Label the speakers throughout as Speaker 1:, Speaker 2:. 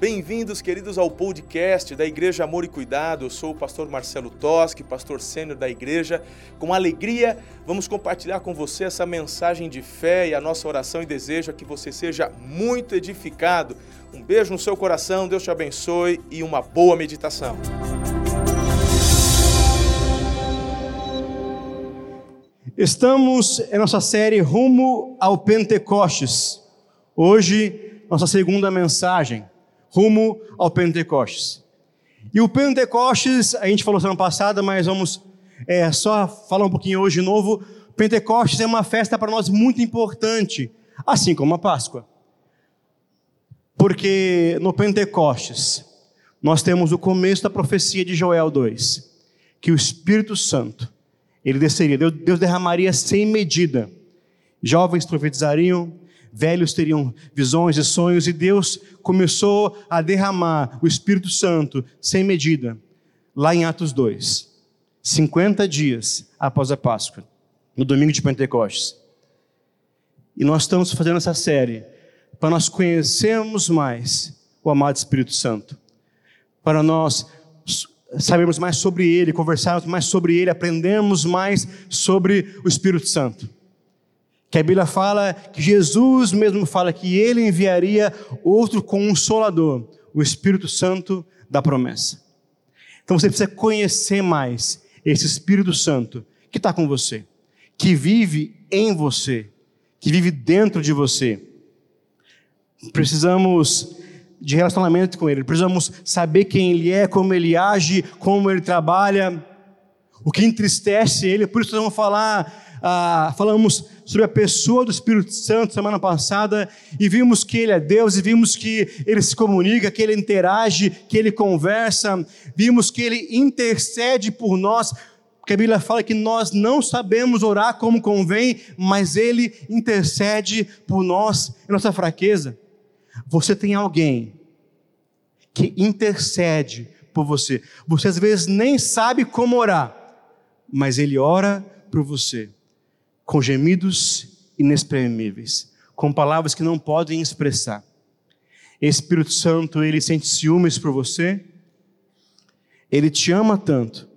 Speaker 1: Bem-vindos, queridos, ao podcast da Igreja Amor e Cuidado. Eu sou o pastor Marcelo Toschi, pastor sênior da igreja. Com alegria, vamos compartilhar com você essa mensagem de fé e a nossa oração e desejo é que você seja muito edificado. Um beijo no seu coração, Deus te abençoe e uma boa meditação.
Speaker 2: Estamos em nossa série Rumo ao Pentecostes. Hoje, nossa segunda mensagem rumo ao Pentecostes. E o Pentecostes, a gente falou semana passada, mas vamos é, só falar um pouquinho hoje de novo. Pentecostes é uma festa para nós muito importante, assim como a Páscoa. Porque no Pentecostes, nós temos o começo da profecia de Joel 2, que o Espírito Santo, ele desceria, Deus derramaria sem medida. Jovens profetizariam, velhos teriam visões e sonhos, e Deus começou a derramar o Espírito Santo sem medida, lá em Atos 2, 50 dias após a Páscoa, no domingo de Pentecostes. E nós estamos fazendo essa série para nós conhecermos mais o amado Espírito Santo, para nós sabermos mais sobre Ele, conversarmos mais sobre Ele, aprendermos mais sobre o Espírito Santo que a Bíblia fala que Jesus mesmo fala que ele enviaria outro consolador, o Espírito Santo da promessa. Então você precisa conhecer mais esse Espírito Santo que está com você, que vive em você, que vive dentro de você. Precisamos de relacionamento com Ele, precisamos saber quem Ele é, como Ele age, como Ele trabalha, o que entristece Ele. Por isso nós vamos falar ah, falamos sobre a pessoa do Espírito Santo semana passada e vimos que Ele é Deus e vimos que Ele se comunica, que Ele interage, que Ele conversa, vimos que Ele intercede por nós, porque a Bíblia fala que nós não sabemos orar como convém, mas Ele intercede por nós em nossa fraqueza. Você tem alguém que intercede por você. Você às vezes nem sabe como orar, mas Ele ora por você com gemidos inexprimíveis, com palavras que não podem expressar. Espírito Santo, ele sente ciúmes por você, ele te ama tanto,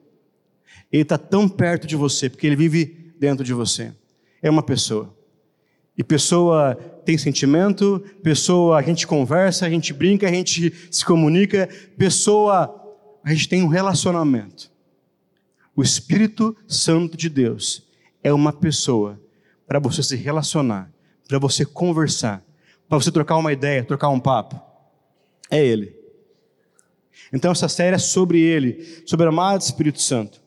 Speaker 2: ele está tão perto de você, porque ele vive dentro de você. É uma pessoa. E pessoa tem sentimento, pessoa a gente conversa, a gente brinca, a gente se comunica, pessoa a gente tem um relacionamento. O Espírito Santo de Deus, é uma pessoa para você se relacionar, para você conversar, para você trocar uma ideia, trocar um papo. É Ele. Então essa série é sobre Ele, sobre o amado Espírito Santo.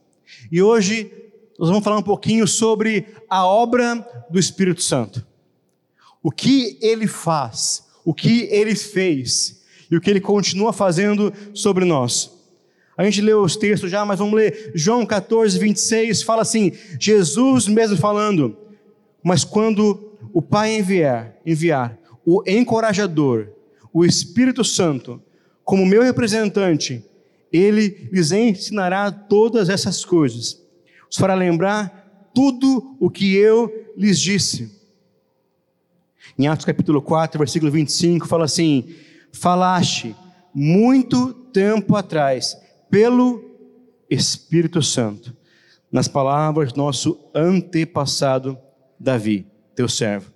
Speaker 2: E hoje nós vamos falar um pouquinho sobre a obra do Espírito Santo. O que Ele faz, o que Ele fez e o que Ele continua fazendo sobre nós. A gente leu os textos já, mas vamos ler. João 14, 26 fala assim: Jesus mesmo falando, mas quando o Pai enviar, enviar o encorajador, o Espírito Santo, como meu representante, ele lhes ensinará todas essas coisas. Os fará lembrar tudo o que eu lhes disse. Em Atos capítulo 4, versículo 25, fala assim: Falaste muito tempo atrás pelo Espírito Santo, nas palavras nosso antepassado Davi, teu servo.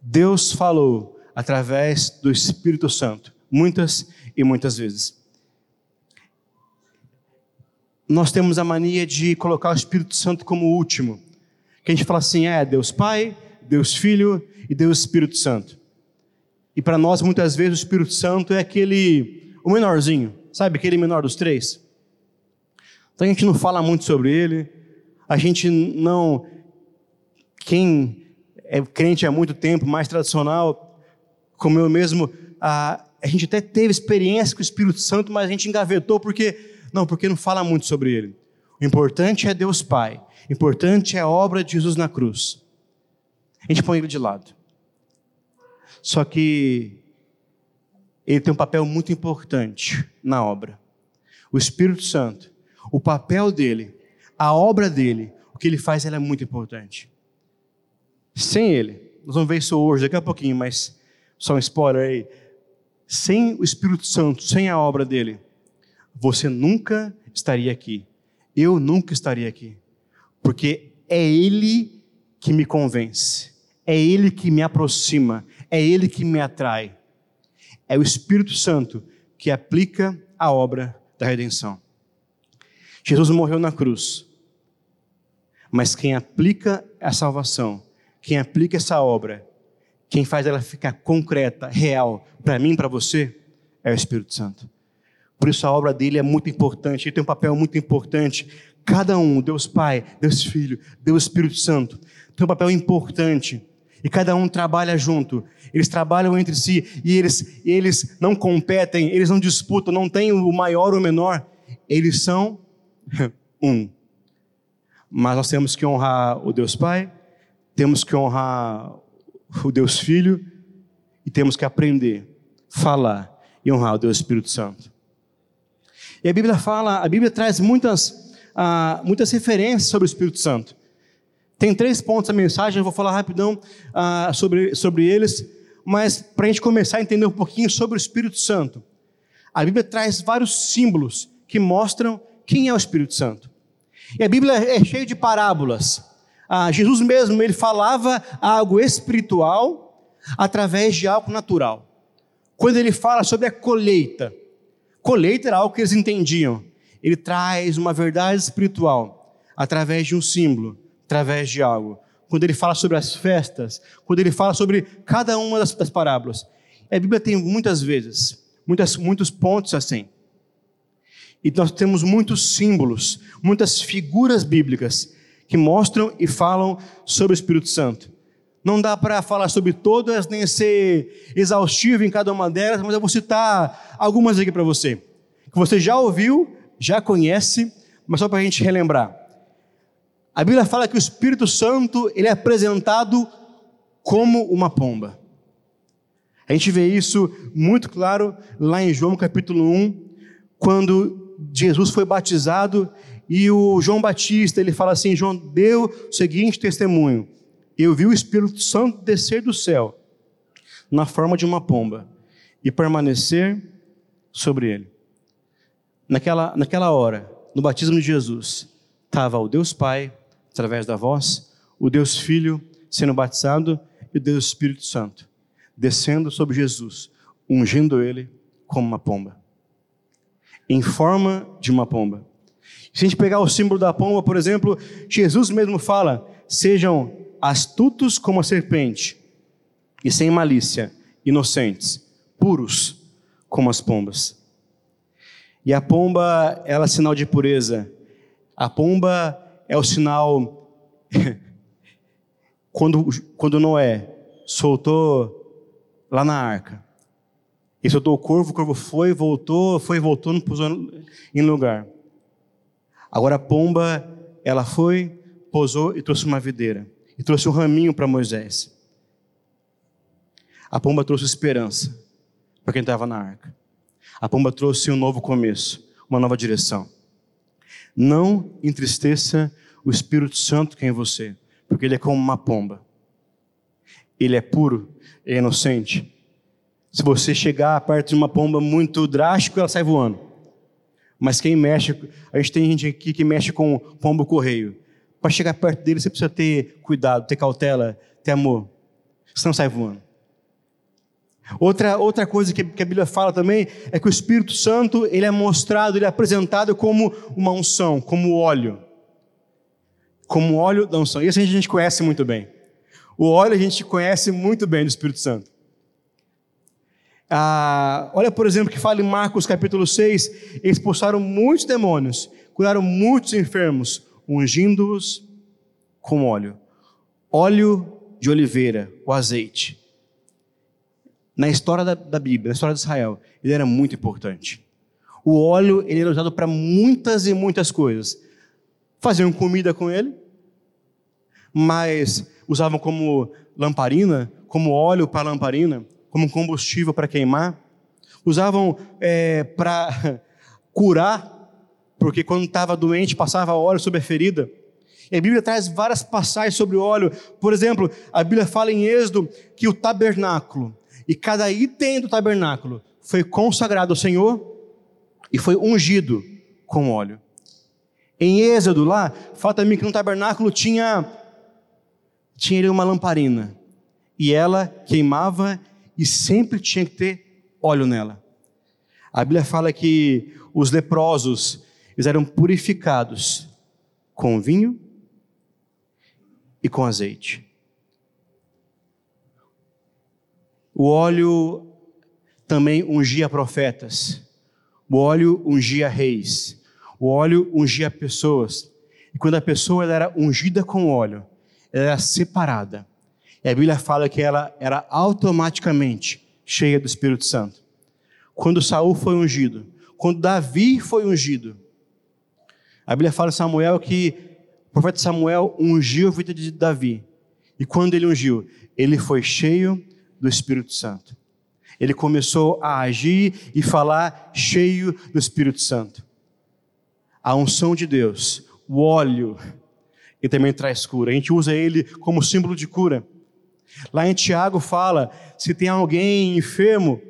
Speaker 2: Deus falou através do Espírito Santo, muitas e muitas vezes. Nós temos a mania de colocar o Espírito Santo como último. Que a gente fala assim, é Deus Pai, Deus Filho e Deus Espírito Santo. E para nós, muitas vezes, o Espírito Santo é aquele, o menorzinho. Sabe aquele menor dos três? Então a gente não fala muito sobre ele, a gente não. Quem é crente há muito tempo, mais tradicional, como eu mesmo, a, a gente até teve experiência com o Espírito Santo, mas a gente engavetou porque. Não, porque não fala muito sobre ele. O importante é Deus Pai, o importante é a obra de Jesus na cruz. A gente põe ele de lado. Só que ele tem um papel muito importante na obra. O Espírito Santo, o papel dele, a obra dele, o que ele faz, ela é muito importante. Sem ele, nós vamos ver isso hoje, daqui a pouquinho, mas só um spoiler aí. sem o Espírito Santo, sem a obra dele, você nunca estaria aqui. Eu nunca estaria aqui. Porque é ele que me convence, é ele que me aproxima, é ele que me atrai. É o Espírito Santo que aplica a obra da redenção. Jesus morreu na cruz. Mas quem aplica a salvação, quem aplica essa obra, quem faz ela ficar concreta, real, para mim para você, é o Espírito Santo. Por isso a obra dele é muito importante, ele tem um papel muito importante. Cada um, Deus Pai, Deus Filho, Deus Espírito Santo, tem um papel importante. E cada um trabalha junto. Eles trabalham entre si e eles, eles não competem, eles não disputam, não tem o maior ou o menor. Eles são um. Mas nós temos que honrar o Deus Pai, temos que honrar o Deus Filho e temos que aprender, falar e honrar o Deus Espírito Santo. E a Bíblia fala, a Bíblia traz muitas, ah, muitas referências sobre o Espírito Santo. Tem três pontos da mensagem, eu vou falar rapidão ah, sobre, sobre eles, mas para a gente começar a entender um pouquinho sobre o Espírito Santo. A Bíblia traz vários símbolos que mostram quem é o Espírito Santo. E a Bíblia é cheia de parábolas. Ah, Jesus mesmo, ele falava algo espiritual através de algo natural. Quando ele fala sobre a colheita, colheita era algo que eles entendiam. Ele traz uma verdade espiritual através de um símbolo, através de algo. Quando ele fala sobre as festas, quando ele fala sobre cada uma das, das parábolas. A Bíblia tem muitas vezes, muitas, muitos pontos assim. E nós temos muitos símbolos, muitas figuras bíblicas que mostram e falam sobre o Espírito Santo. Não dá para falar sobre todas, nem ser exaustivo em cada uma delas, mas eu vou citar algumas aqui para você, que você já ouviu, já conhece, mas só para a gente relembrar. A Bíblia fala que o Espírito Santo ele é apresentado como uma pomba. A gente vê isso muito claro lá em João capítulo 1, quando Jesus foi batizado e o João Batista, ele fala assim, João deu o seguinte testemunho: Eu vi o Espírito Santo descer do céu na forma de uma pomba e permanecer sobre ele. Naquela, naquela hora, no batismo de Jesus, estava o Deus Pai, através da voz, o Deus Filho sendo batizado e o Deus Espírito Santo descendo sobre Jesus, ungindo ele como uma pomba em forma de uma pomba. Se a gente pegar o símbolo da pomba, por exemplo, Jesus mesmo fala: sejam astutos como a serpente e sem malícia, inocentes, puros como as pombas. E a pomba, ela é sinal de pureza. A pomba é o sinal quando, quando Noé soltou lá na arca. E soltou o corvo, o corvo foi, voltou, foi, voltou, não pousou em lugar. Agora a pomba, ela foi, pousou e trouxe uma videira. E trouxe um raminho para Moisés. A pomba trouxe esperança para quem estava na arca. A pomba trouxe um novo começo, uma nova direção. Não entristeça o Espírito Santo que é em você, porque ele é como uma pomba. Ele é puro, é inocente, se você chegar perto de uma pomba muito drástico, ela sai voando. Mas quem mexe, a gente tem gente aqui que mexe com pombo correio. Para chegar perto dele, você precisa ter cuidado, ter cautela, ter amor. Senão sai voando. Outra, outra coisa que, que a Bíblia fala também é que o Espírito Santo ele é mostrado, ele é apresentado como uma unção, como óleo. Como óleo da unção. Isso a gente conhece muito bem. O óleo a gente conhece muito bem do Espírito Santo. Ah, olha, por exemplo, que fala em Marcos capítulo 6: expulsaram muitos demônios, curaram muitos enfermos, ungindo-os com óleo. Óleo de oliveira, o azeite. Na história da, da Bíblia, na história de Israel, ele era muito importante. O óleo ele era usado para muitas e muitas coisas. Faziam comida com ele, mas usavam como lamparina, como óleo para lamparina como combustível para queimar, usavam é, para curar, porque quando estava doente passava óleo sobre a ferida. E a Bíblia traz várias passagens sobre o óleo. Por exemplo, a Bíblia fala em Êxodo que o tabernáculo e cada item do tabernáculo foi consagrado ao Senhor e foi ungido com óleo. Em Êxodo lá, fala também que no tabernáculo tinha tinha uma lamparina e ela queimava e sempre tinha que ter óleo nela. A Bíblia fala que os leprosos eles eram purificados com vinho e com azeite. O óleo também ungia profetas. O óleo ungia reis. O óleo ungia pessoas. E quando a pessoa era ungida com óleo, ela era separada. E a Bíblia fala que ela era automaticamente cheia do Espírito Santo. Quando Saul foi ungido, quando Davi foi ungido, a Bíblia fala em Samuel que o profeta Samuel ungiu a vida de Davi. E quando ele ungiu, ele foi cheio do Espírito Santo. Ele começou a agir e falar cheio do Espírito Santo. A unção de Deus, o óleo, ele também traz cura. A gente usa ele como símbolo de cura. Lá em Tiago fala: se tem alguém enfermo,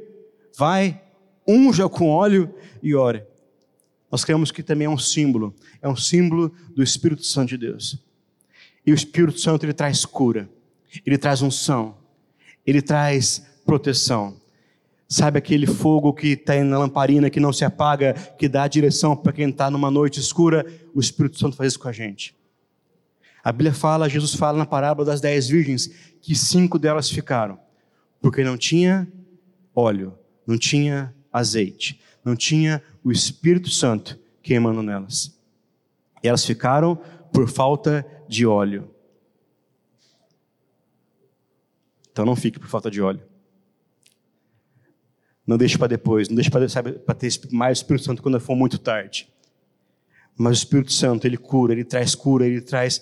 Speaker 2: vai, unja com óleo e ore. Nós cremos que também é um símbolo, é um símbolo do Espírito Santo de Deus. E o Espírito Santo ele traz cura, ele traz unção, ele traz proteção. Sabe aquele fogo que está na lamparina, que não se apaga, que dá a direção para quem está numa noite escura? O Espírito Santo faz isso com a gente. A Bíblia fala, Jesus fala na parábola das dez virgens, que cinco delas ficaram, porque não tinha óleo, não tinha azeite, não tinha o Espírito Santo queimando nelas. E elas ficaram por falta de óleo. Então não fique por falta de óleo. Não deixe para depois, não deixe para ter mais Espírito Santo quando for muito tarde. Mas o Espírito Santo, ele cura, ele traz cura, ele traz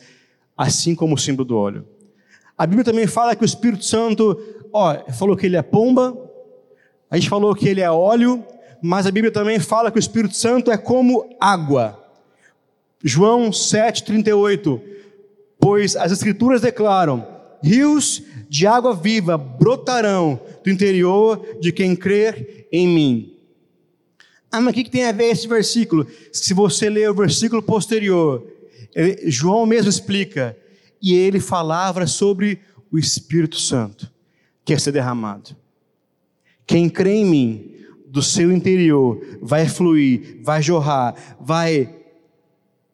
Speaker 2: assim como o símbolo do óleo. A Bíblia também fala que o Espírito Santo, ó, falou que ele é pomba, a gente falou que ele é óleo, mas a Bíblia também fala que o Espírito Santo é como água. João 7:38. Pois as escrituras declaram: rios de água viva brotarão do interior de quem crer em mim. Ah, mas o que tem a ver esse versículo? Se você ler o versículo posterior, João mesmo explica, e ele falava sobre o Espírito Santo que ia ser derramado. Quem crê em mim, do seu interior, vai fluir, vai jorrar, vai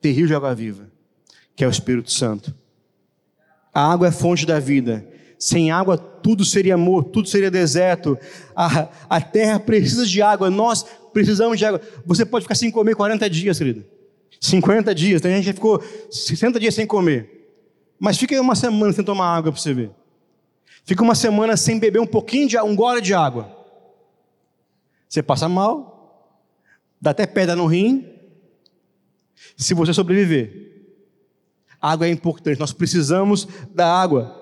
Speaker 2: ter rio de água viva, que é o Espírito Santo. A água é fonte da vida. Sem água, tudo seria morto, tudo seria deserto. A, a terra precisa de água, nós precisamos de água. Você pode ficar sem comer 40 dias, querido. 50 dias, tem gente que ficou 60 dias sem comer. Mas fica uma semana sem tomar água para você ver. Fica uma semana sem beber um pouquinho de um gole de água. Você passa mal, dá até pedra no rim. Se você sobreviver, água é importante, nós precisamos da água.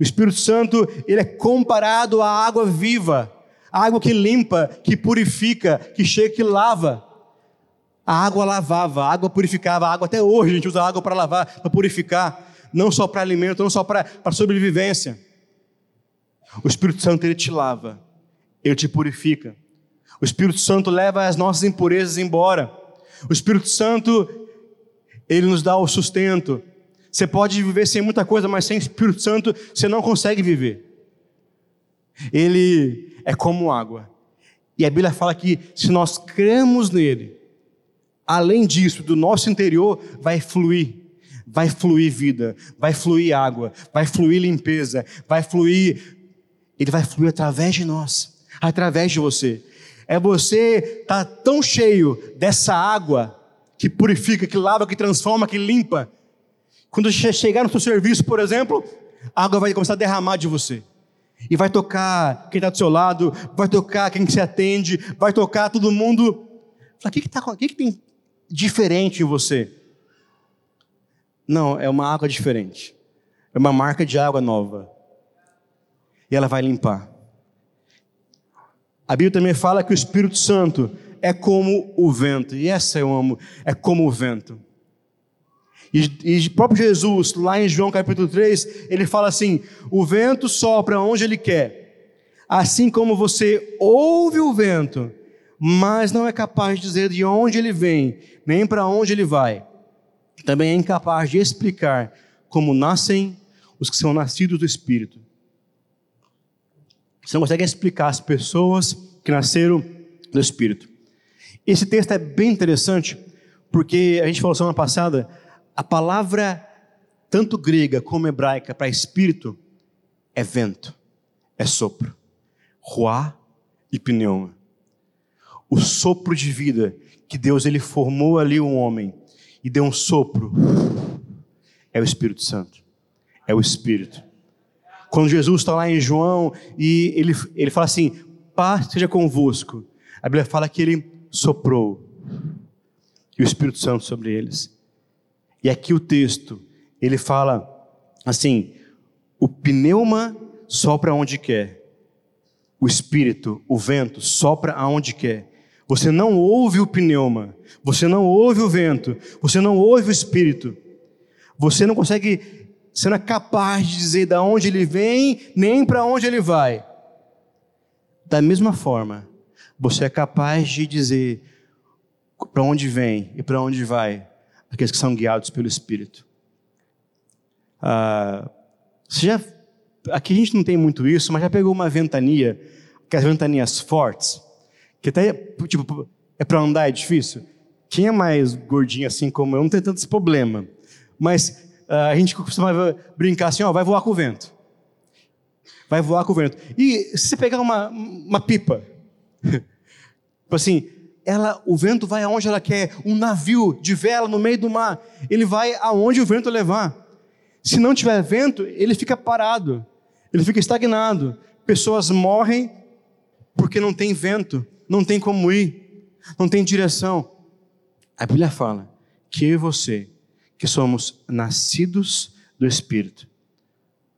Speaker 2: O Espírito Santo, ele é comparado à água viva, a água que limpa, que purifica, que chega, que lava. A água lavava, a água purificava, a água até hoje a gente usa água para lavar, para purificar, não só para alimento, não só para, para sobrevivência. O Espírito Santo ele te lava, ele te purifica. O Espírito Santo leva as nossas impurezas embora. O Espírito Santo ele nos dá o sustento, você pode viver sem muita coisa, mas sem Espírito Santo você não consegue viver. Ele é como água. E a Bíblia fala que se nós cremos nele, além disso, do nosso interior vai fluir, vai fluir vida, vai fluir água, vai fluir limpeza, vai fluir. Ele vai fluir através de nós, através de você. É você estar tá tão cheio dessa água que purifica, que lava, que transforma, que limpa, quando chegar no seu serviço, por exemplo, a água vai começar a derramar de você. E vai tocar quem está do seu lado, vai tocar quem se atende, vai tocar todo mundo. Fala, o que, que, tá, o que, que tem diferente em você? Não, é uma água diferente. É uma marca de água nova. E ela vai limpar. A Bíblia também fala que o Espírito Santo é como o vento. E essa eu amo. É como o vento. E, e próprio Jesus, lá em João capítulo 3, ele fala assim: o vento sopra onde ele quer. Assim como você ouve o vento, mas não é capaz de dizer de onde ele vem, nem para onde ele vai, também é incapaz de explicar como nascem os que são nascidos do Espírito. Você não consegue explicar as pessoas que nasceram do Espírito. Esse texto é bem interessante, porque a gente falou semana passada, a palavra tanto grega como hebraica para espírito é vento, é sopro. Ruá e pneuma. O sopro de vida que Deus ele formou ali um homem e deu um sopro é o Espírito Santo. É o Espírito. Quando Jesus está lá em João e ele, ele fala assim: paz seja convosco. A Bíblia fala que ele soprou e o Espírito Santo sobre eles. E aqui o texto, ele fala assim: o pneuma sopra onde quer, o Espírito, o vento, sopra aonde quer. Você não ouve o pneuma, você não ouve o vento, você não ouve o Espírito. Você não consegue, você não é capaz de dizer de onde ele vem, nem para onde ele vai. Da mesma forma, você é capaz de dizer para onde vem e para onde vai aqueles que são guiados pelo Espírito. Ah, já, aqui a gente não tem muito isso, mas já pegou uma ventania, aquelas ventanias fortes, que até tipo, é para andar é difícil. Quem é mais gordinho assim como eu não tem tanto esse problema. Mas ah, a gente costuma brincar assim, ó, vai voar com o vento. Vai voar com o vento. E se você pegar uma, uma pipa, Tipo assim, ela, o vento vai aonde ela quer. Um navio de vela no meio do mar, ele vai aonde o vento levar. Se não tiver vento, ele fica parado, ele fica estagnado. Pessoas morrem porque não tem vento, não tem como ir, não tem direção. A Bíblia fala que eu e você, que somos nascidos do Espírito,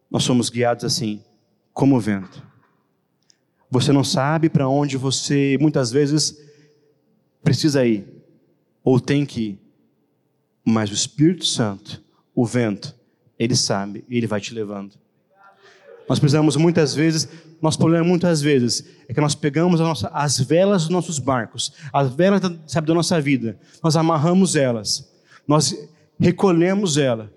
Speaker 2: nós somos guiados assim, como o vento. Você não sabe para onde você muitas vezes precisa ir ou tem que ir. Mas o Espírito Santo, o vento, ele sabe e ele vai te levando. Nós precisamos muitas vezes, nosso problema muitas vezes é que nós pegamos nossa, as velas dos nossos barcos, as velas sabe, da nossa vida, nós amarramos elas, nós recolhemos ela,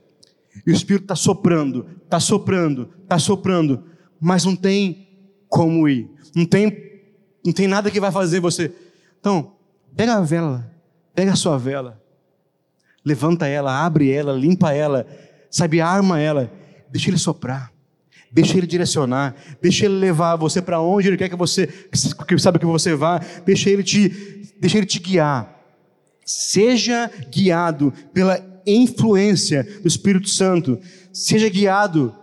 Speaker 2: e o Espírito está soprando, está soprando, está soprando, mas não tem como ir. Não tem, não tem nada que vai fazer você. Então, pega a vela, pega a sua vela, levanta ela, abre ela, limpa ela, sabe, arma ela, deixa ele soprar, deixa ele direcionar, deixa ele levar você para onde ele quer que você, que sabe que você vá, deixa ele te, deixa ele te guiar. Seja guiado pela influência do Espírito Santo, seja guiado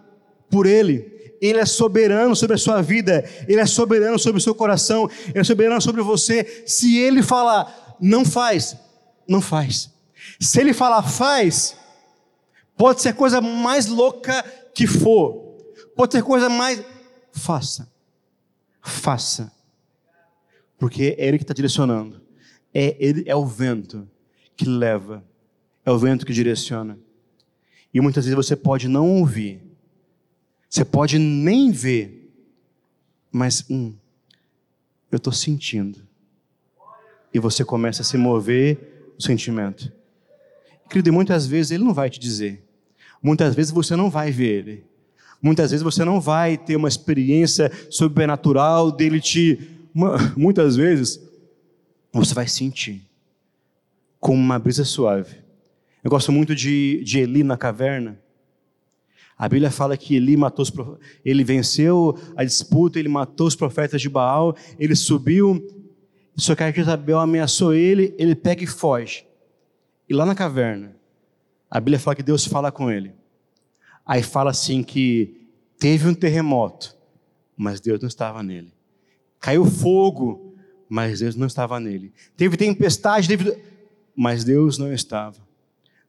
Speaker 2: por ele. Ele é soberano sobre a sua vida, Ele é soberano sobre o seu coração, Ele é soberano sobre você. Se Ele falar, não faz, não faz. Se Ele falar, faz, pode ser coisa mais louca que for, pode ser coisa mais. Faça, faça, porque é Ele que está direcionando, é, ele, é o vento que leva, é o vento que direciona. E muitas vezes você pode não ouvir, você pode nem ver, mas hum, eu estou sentindo. E você começa a se mover o sentimento. Querido, e muitas vezes ele não vai te dizer. Muitas vezes você não vai ver ele. Muitas vezes você não vai ter uma experiência sobrenatural dele te. Muitas vezes você vai sentir como uma brisa suave. Eu gosto muito de, de Eli na caverna. A Bíblia fala que Eli matou os ele venceu a disputa, ele matou os profetas de Baal, ele subiu, só que a Jezabel ameaçou ele, ele pega e foge. E lá na caverna, a Bíblia fala que Deus fala com ele. Aí fala assim que teve um terremoto, mas Deus não estava nele. Caiu fogo, mas Deus não estava nele. Teve tempestade, teve... mas Deus não estava.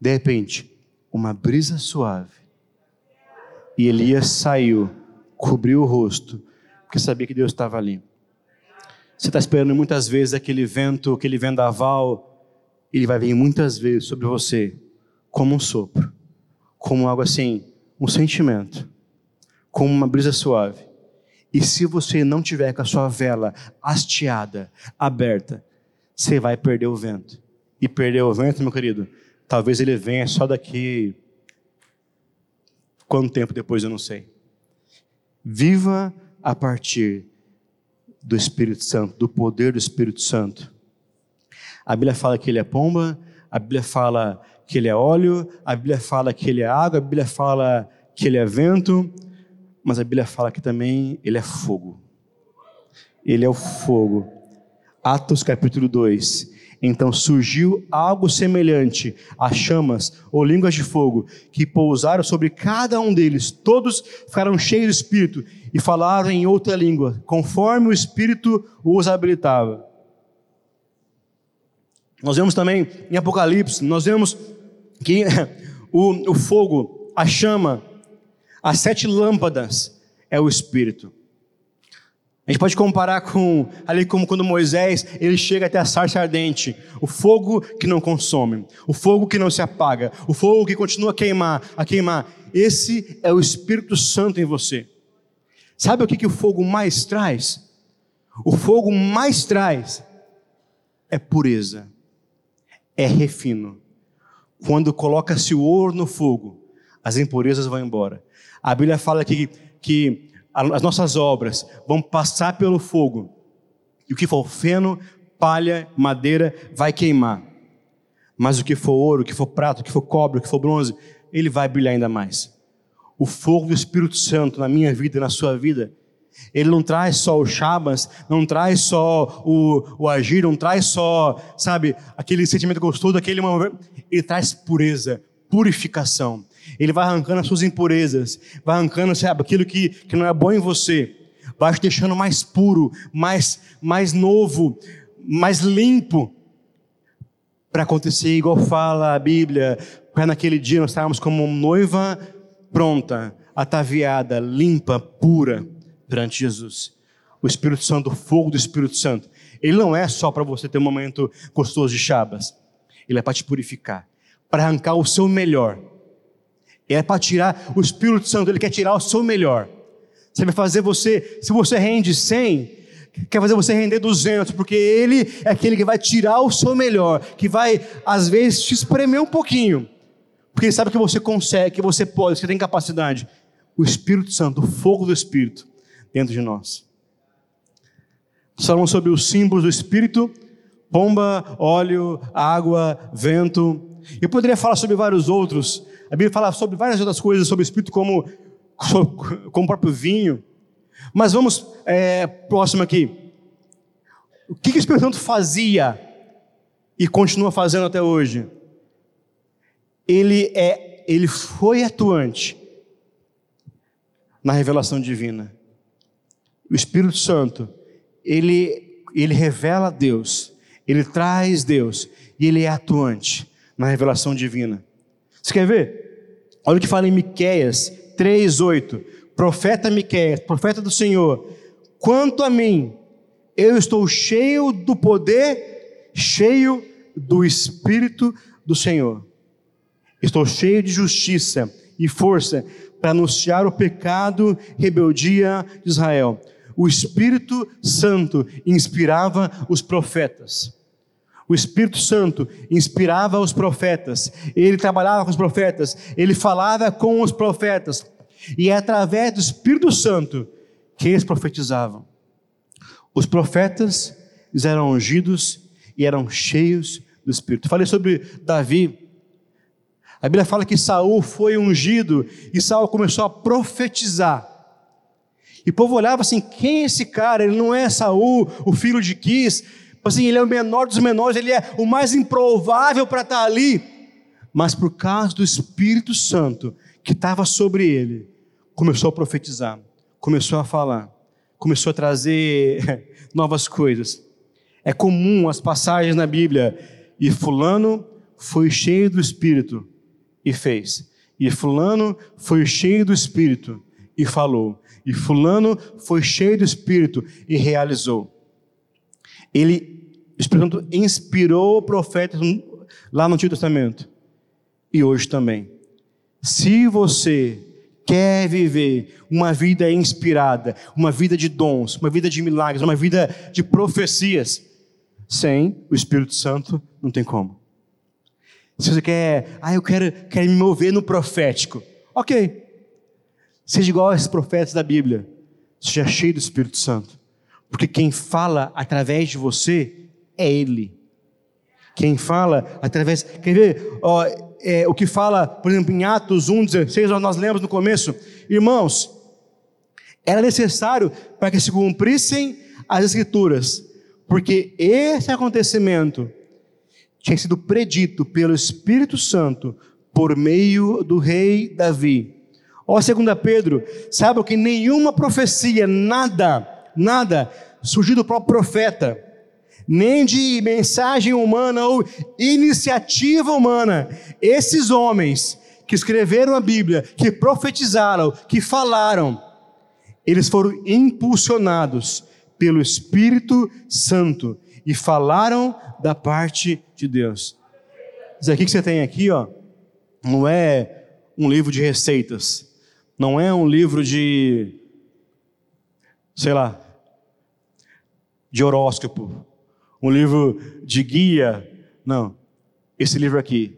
Speaker 2: De repente, uma brisa suave e Elias saiu, cobriu o rosto, porque sabia que Deus estava ali. Você está esperando muitas vezes aquele vento, aquele vendaval, ele vai vir muitas vezes sobre você, como um sopro, como algo assim, um sentimento, como uma brisa suave. E se você não tiver com a sua vela hasteada, aberta, você vai perder o vento. E perder o vento, meu querido, talvez ele venha só daqui. Quanto tempo depois eu não sei. Viva a partir do Espírito Santo, do poder do Espírito Santo. A Bíblia fala que ele é pomba, a Bíblia fala que ele é óleo, a Bíblia fala que ele é água, a Bíblia fala que ele é vento, mas a Bíblia fala que também ele é fogo. Ele é o fogo. Atos capítulo 2. Então surgiu algo semelhante a chamas ou línguas de fogo que pousaram sobre cada um deles. Todos ficaram cheios do Espírito e falaram em outra língua, conforme o Espírito os habilitava. Nós vemos também em Apocalipse, nós vemos que o, o fogo, a chama, as sete lâmpadas é o Espírito. A gente pode comparar com ali como quando Moisés ele chega até a sarça ardente, o fogo que não consome, o fogo que não se apaga, o fogo que continua a queimar, a queimar. Esse é o Espírito Santo em você. Sabe o que, que o fogo mais traz? O fogo mais traz é pureza, é refino. Quando coloca-se o ouro no fogo, as impurezas vão embora. A Bíblia fala que, que as nossas obras vão passar pelo fogo, e o que for feno, palha, madeira, vai queimar. Mas o que for ouro, o que for prata, o que for cobre, o que for bronze, ele vai brilhar ainda mais. O fogo do Espírito Santo na minha vida e na sua vida, ele não traz só o Shabas, não traz só o, o agir, não traz só, sabe, aquele sentimento gostoso, aquele momento. Ele traz pureza, purificação. Ele vai arrancando as suas impurezas, vai arrancando, sabe, aquilo que, que não é bom em você, vai te deixando mais puro, mais, mais novo, mais limpo, para acontecer igual fala a Bíblia, para naquele dia nós estarmos como noiva pronta, ataviada, limpa, pura perante Jesus. O Espírito Santo, o fogo do Espírito Santo, ele não é só para você ter um momento gostoso de chabas, ele é para te purificar, para arrancar o seu melhor é para tirar, o Espírito Santo, ele quer tirar o seu melhor. Você vai fazer você, se você rende 100, quer fazer você render 200, porque ele é aquele que vai tirar o seu melhor, que vai, às vezes, te espremer um pouquinho, porque ele sabe que você consegue, que você pode, que você tem capacidade. O Espírito Santo, o fogo do Espírito dentro de nós. Nós falamos sobre os símbolos do Espírito: pomba, óleo, água, vento. Eu poderia falar sobre vários outros, a Bíblia fala sobre várias outras coisas, sobre o Espírito, como, como o próprio vinho. Mas vamos é, próximo aqui. O que, que o Espírito Santo fazia e continua fazendo até hoje? Ele, é, ele foi atuante na revelação divina. O Espírito Santo, ele, ele revela Deus, ele traz Deus e ele é atuante na revelação divina. Você quer ver? Olha o que fala em Miqueias 3:8. Profeta Miqueias, profeta do Senhor, quanto a mim, eu estou cheio do poder, cheio do espírito do Senhor. Estou cheio de justiça e força para anunciar o pecado, rebeldia de Israel. O Espírito Santo inspirava os profetas. O Espírito Santo inspirava os profetas, ele trabalhava com os profetas, ele falava com os profetas, e é através do Espírito Santo que eles profetizavam. Os profetas eram ungidos e eram cheios do Espírito. Falei sobre Davi. A Bíblia fala que Saul foi ungido e Saul começou a profetizar. E o povo olhava assim: quem é esse cara? Ele não é Saul, o filho de Quis, assim, ele é o menor dos menores, ele é o mais improvável para estar ali. Mas por causa do Espírito Santo que estava sobre ele, começou a profetizar, começou a falar, começou a trazer novas coisas. É comum as passagens na Bíblia, e Fulano foi cheio do Espírito e fez, e Fulano foi cheio do Espírito e falou, e Fulano foi cheio do Espírito e realizou. Ele, o Espírito Santo inspirou profetas lá no Antigo Testamento e hoje também. Se você quer viver uma vida inspirada, uma vida de dons, uma vida de milagres, uma vida de profecias, sem o Espírito Santo, não tem como. Se você quer, ah, eu quero, quero me mover no profético, ok. Seja igual a esses profetas da Bíblia, seja cheio do Espírito Santo, porque quem fala através de você é Ele. Quem fala através. Quer ver? Ó, é, o que fala, por exemplo, em Atos 1,16, nós lemos no começo, irmãos, era necessário para que se cumprissem as Escrituras, porque esse acontecimento tinha sido predito pelo Espírito Santo por meio do rei Davi. Ó, 2 Pedro, sabe que nenhuma profecia, nada, nada, surgiu do próprio profeta nem de mensagem humana ou iniciativa humana. Esses homens que escreveram a Bíblia, que profetizaram, que falaram, eles foram impulsionados pelo Espírito Santo e falaram da parte de Deus. Isso aqui que você tem aqui, ó, não é um livro de receitas, não é um livro de, sei lá, de horóscopo, um livro de guia. Não. Esse livro aqui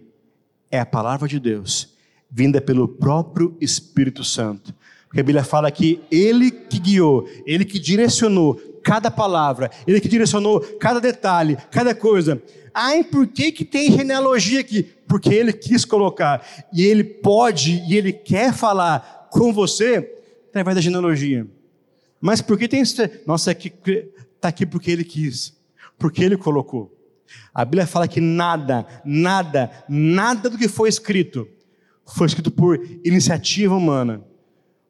Speaker 2: é a palavra de Deus, vinda pelo próprio Espírito Santo. Porque a Bíblia fala que ele que guiou, ele que direcionou cada palavra, ele que direcionou cada detalhe, cada coisa. Ai, por que, que tem genealogia aqui? Porque ele quis colocar. E ele pode e ele quer falar com você através da genealogia. Mas por que tem isso? Nossa, está é aqui porque ele quis porque ele colocou. A Bíblia fala que nada, nada, nada do que foi escrito foi escrito por iniciativa humana.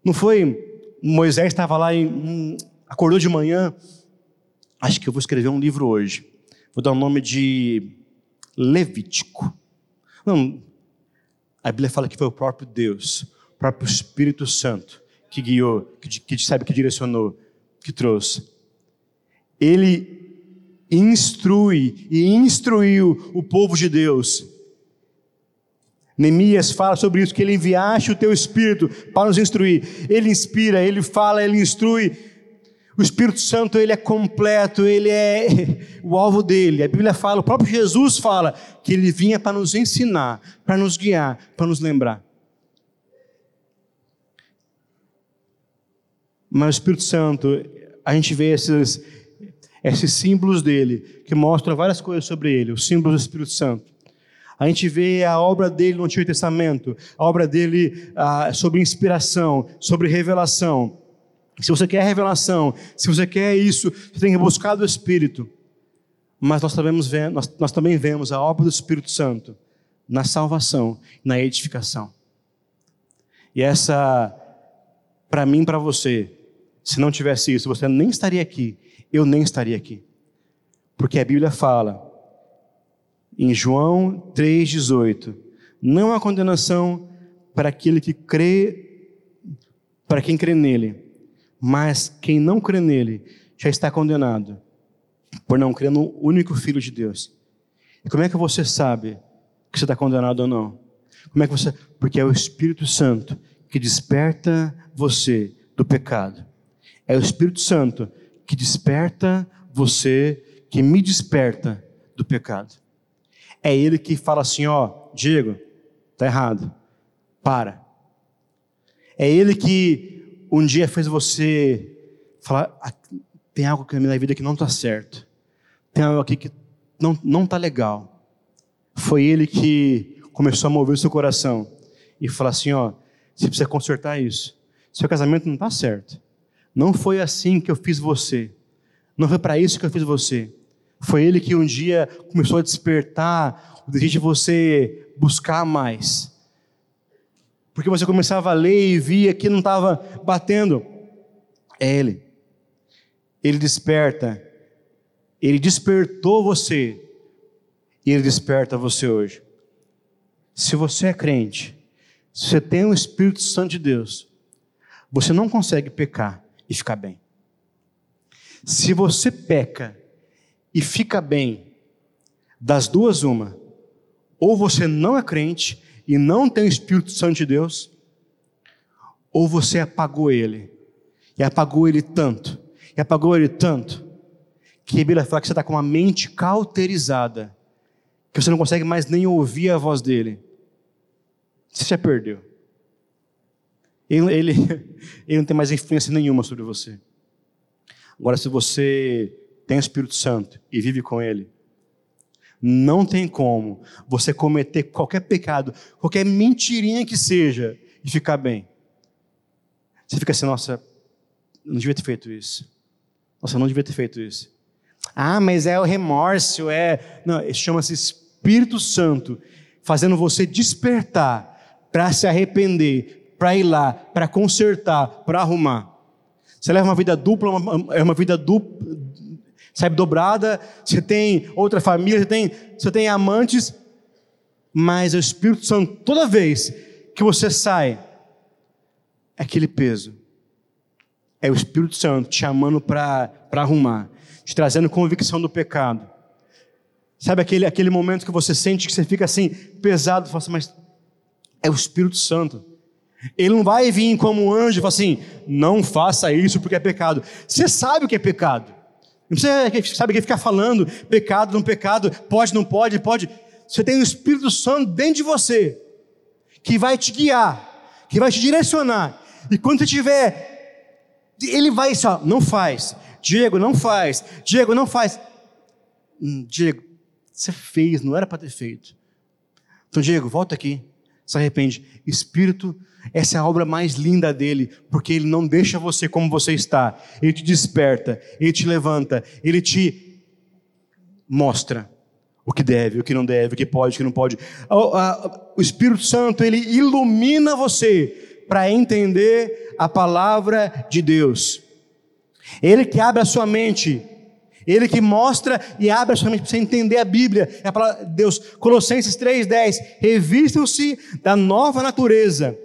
Speaker 2: Não foi Moisés estava lá e hum, acordou de manhã, acho que eu vou escrever um livro hoje. Vou dar o nome de Levítico. Não, a Bíblia fala que foi o próprio Deus, o próprio Espírito Santo que guiou, que, que sabe que direcionou, que trouxe. Ele instrui e instruiu o povo de Deus. Neemias fala sobre isso, que ele enviaste o teu Espírito para nos instruir. Ele inspira, ele fala, ele instrui. O Espírito Santo, ele é completo, ele é o alvo dele. A Bíblia fala, o próprio Jesus fala, que ele vinha para nos ensinar, para nos guiar, para nos lembrar. Mas o Espírito Santo, a gente vê esses, esses símbolos dele, que mostram várias coisas sobre ele, os símbolos do Espírito Santo. A gente vê a obra dele no Antigo Testamento, a obra dele ah, sobre inspiração, sobre revelação. Se você quer revelação, se você quer isso, você tem que buscar do Espírito. Mas nós nós, nós também vemos a obra do Espírito Santo na salvação, na edificação. E essa, para mim, para você, se não tivesse isso, você nem estaria aqui eu nem estaria aqui. Porque a Bíblia fala, em João 3,18, não há condenação para aquele que crê, para quem crê nele, mas quem não crê nele já está condenado, por não crer no único Filho de Deus. E como é que você sabe que você está condenado ou não? Como é que você? Porque é o Espírito Santo que desperta você do pecado. É o Espírito Santo que desperta você, que me desperta do pecado. É Ele que fala assim: ó, Diego, tá errado, para. É Ele que um dia fez você falar: ah, tem algo na minha vida que não está certo, tem algo aqui que não não está legal. Foi Ele que começou a mover o seu coração e falar assim: ó, você precisa consertar isso. Seu casamento não está certo. Não foi assim que eu fiz você. Não foi para isso que eu fiz você. Foi ele que um dia começou a despertar o desejo de você buscar mais. Porque você começava a ler e via que não estava batendo. É ele. Ele desperta. Ele despertou você. E ele desperta você hoje. Se você é crente, se você tem o Espírito Santo de Deus, você não consegue pecar e ficar bem. Se você peca e fica bem, das duas, uma. Ou você não é crente e não tem o Espírito Santo de Deus, ou você apagou ele, e apagou ele tanto, e apagou ele tanto, que a Bíblia fala que você está com uma mente cauterizada, que você não consegue mais nem ouvir a voz dele. Você já perdeu. Ele, ele, ele não tem mais influência nenhuma sobre você. Agora, se você tem o Espírito Santo e vive com ele, não tem como você cometer qualquer pecado, qualquer mentirinha que seja, e ficar bem. Você fica assim, nossa, não devia ter feito isso. Nossa, não devia ter feito isso. Ah, mas é o remorso, é. Não, chama-se Espírito Santo, fazendo você despertar para se arrepender, para ir lá, para consertar, para arrumar. Você leva uma vida dupla, é uma vida dupla, sabe, dobrada. Você tem outra família, você tem, você tem amantes, mas o Espírito Santo, toda vez que você sai, é aquele peso. É o Espírito Santo te chamando para arrumar te trazendo convicção do pecado. Sabe aquele, aquele momento que você sente que você fica assim, pesado, fala assim, mas é o Espírito Santo. Ele não vai vir como um anjo e falar assim, não faça isso porque é pecado. Você sabe o que é pecado. Precisa sabe que ficar falando pecado, não pecado, pode, não pode, pode. Você tem o Espírito Santo dentro de você, que vai te guiar, que vai te direcionar. E quando você tiver, ele vai só, não faz. Diego, não faz. Diego, não faz. Hum, Diego, você fez, não era para ter feito. Então, Diego, volta aqui. Se arrepende. Espírito, essa é a obra mais linda dele, porque ele não deixa você como você está. Ele te desperta, ele te levanta, ele te mostra o que deve, o que não deve, o que pode, o que não pode. O Espírito Santo, ele ilumina você para entender a palavra de Deus. Ele que abre a sua mente, Ele que mostra e abre a sua mente para você entender a Bíblia. É a palavra de Deus. Colossenses 3,10. Revistam-se da nova natureza,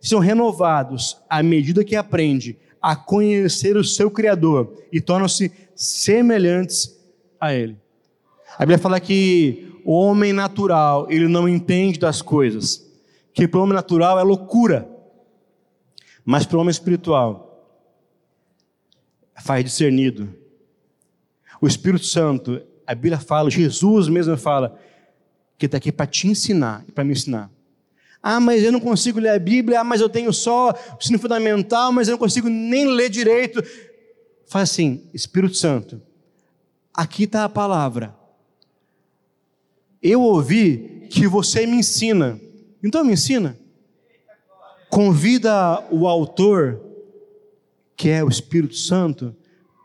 Speaker 2: são renovados à medida que aprende a conhecer o seu Criador e tornam-se semelhantes a Ele. A Bíblia fala que o homem natural, ele não entende das coisas, que para o homem natural é loucura, mas para o homem espiritual faz discernido. O Espírito Santo, a Bíblia fala, Jesus mesmo fala, que está aqui para te ensinar e para me ensinar. Ah, mas eu não consigo ler a Bíblia, ah, mas eu tenho só o ensino fundamental, mas eu não consigo nem ler direito. Faz assim, Espírito Santo, aqui está a palavra. Eu ouvi que você me ensina, então me ensina. Convida o autor que é o Espírito Santo,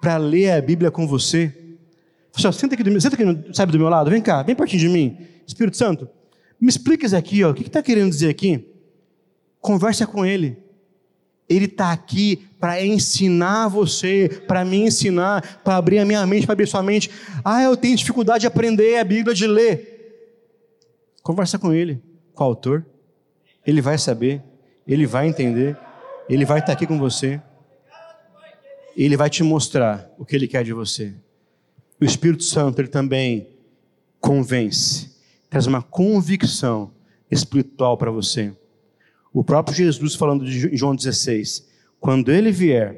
Speaker 2: para ler a Bíblia com você. Pessoal, senta aqui, do, senta aqui sabe, do meu lado, vem cá, vem pertinho de mim. Espírito Santo, me explica isso aqui, ó. o que está que querendo dizer aqui? Conversa com Ele. Ele está aqui para ensinar você, para me ensinar, para abrir a minha mente, para abrir sua mente. Ah, eu tenho dificuldade de aprender a Bíblia, de ler. Conversa com Ele, com o autor. Ele vai saber, Ele vai entender, Ele vai estar tá aqui com você. Ele vai te mostrar o que Ele quer de você. O Espírito Santo, Ele também convence, traz uma convicção espiritual para você. O próprio Jesus, falando de João 16: quando Ele vier,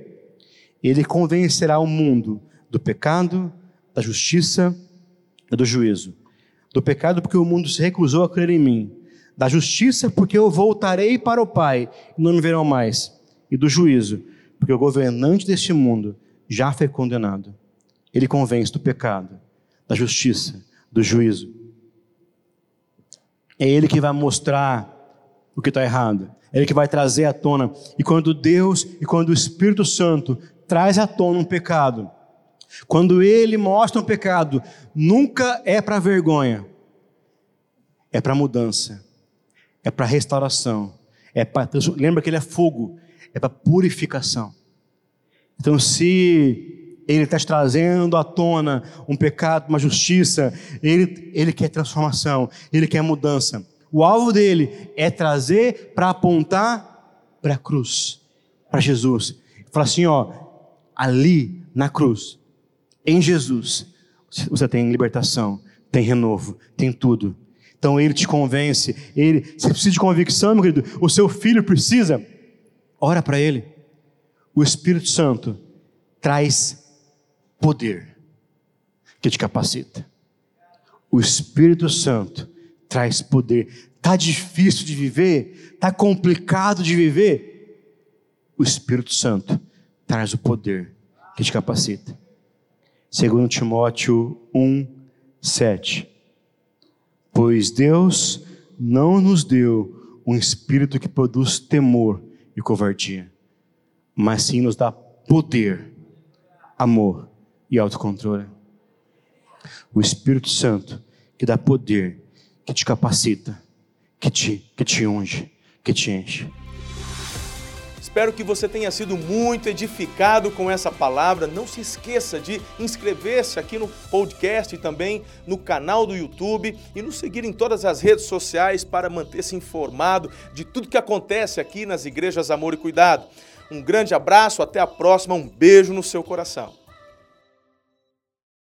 Speaker 2: Ele convencerá o mundo do pecado, da justiça e do juízo. Do pecado, porque o mundo se recusou a crer em mim. Da justiça, porque eu voltarei para o Pai e não me verão mais. E do juízo, porque o governante deste mundo já foi condenado. Ele convence do pecado, da justiça, do juízo. É Ele que vai mostrar o que está errado. É Ele que vai trazer à tona. E quando Deus e quando o Espírito Santo traz à tona um pecado, quando Ele mostra um pecado, nunca é para vergonha, é para mudança, é para restauração, é para lembra que Ele é fogo, é para purificação. Então, se ele está trazendo à tona um pecado, uma justiça, ele, ele quer transformação, ele quer mudança. O alvo dele é trazer para apontar para a cruz, para Jesus. Falar assim, ó, ali na cruz, em Jesus, você tem libertação, tem renovo, tem tudo. Então ele te convence, ele, você precisa de convicção, meu querido, o seu filho precisa ora para Ele. O Espírito Santo traz poder que te capacita. O Espírito Santo traz poder. Tá difícil de viver, tá complicado de viver. O Espírito Santo traz o poder que te capacita. Segundo Timóteo 1, 7. Pois Deus não nos deu um espírito que produz temor e covardia, mas sim nos dá poder, amor e autocontrole. O Espírito Santo que dá poder, que te capacita, que te, que te unge, que te enche.
Speaker 1: Espero que você tenha sido muito edificado com essa palavra. Não se esqueça de inscrever-se aqui no podcast e também no canal do YouTube e nos seguir em todas as redes sociais para manter-se informado de tudo que acontece aqui nas igrejas Amor e Cuidado. Um grande abraço, até a próxima, um beijo no seu coração.